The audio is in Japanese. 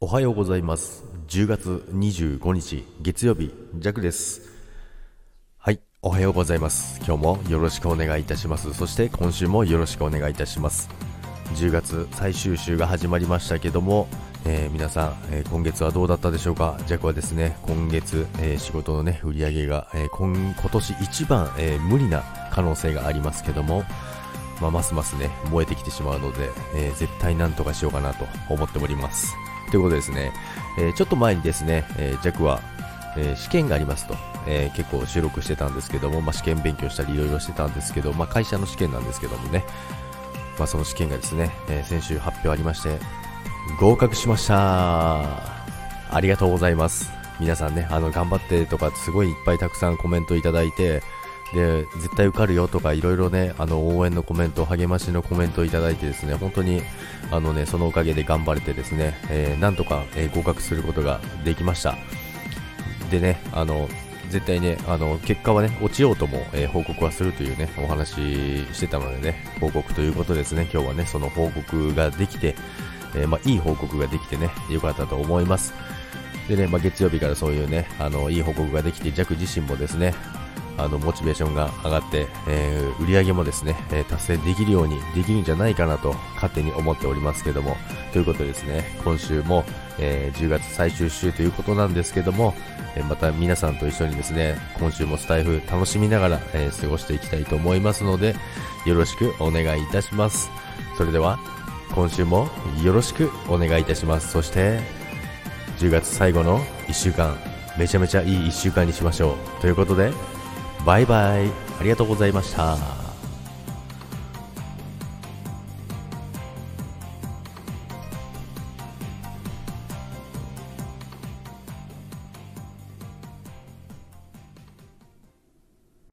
おはようございます。10月25日月曜日、ジャクです。はい、おはようございます。今日もよろしくお願いいたします。そして今週もよろしくお願いいたします。10月最終週が始まりましたけども、えー皆さん、えー今月はどうだったでしょうか？ジャクはですね、今月、えー仕事のね、売り上げが、えー今今年一番、えー無理な可能性がありますけども、まあ、ますますね、燃えてきてしまうので、えー絶対なんとかしようかなと思っております。ということですね、えーちょっと前にですね、えー、弱は、えー試験がありますと、え結構収録してたんですけども、まあ、試験勉強したりいろいろしてたんですけど、まあ、会社の試験なんですけどもね、まあ、その試験がですね、え先週発表ありまして、合格しました。ありがとうございます。皆さんね、あの、頑張ってとか、すごいいっぱいたくさんコメントいただいて、で、絶対受かるよとか、いろいろね、あの、応援のコメント、励ましのコメントをいただいてですね、本当に、あのね、そのおかげで頑張れてですね、えーなんとか、えー合格することができました。でね、あの、絶対ね、あの、結果はね、落ちようとも、えー報告はするというね、お話してたのでね、報告ということですね、今日はね、その報告ができて、えーまあ、いい報告ができてね、よかったと思います。でね、まあ、月曜日からそういうね、あの、いい報告ができて、ジャク自身もですね、あの、モチベーションが上がって、えー売り上げもですね、え達成できるようにできるんじゃないかなと、勝手に思っておりますけども、ということですね、今週も、えー10月最終週ということなんですけども、えまた皆さんと一緒にですね、今週もスタイフ楽しみながら、えー過ごしていきたいと思いますので、よろしくお願いいたします。それでは、今週もよろしくお願いいたします。そして、10月最後の1週間、めちゃめちゃいい1週間にしましょう。ということで、バイバイ。ありがとうございました。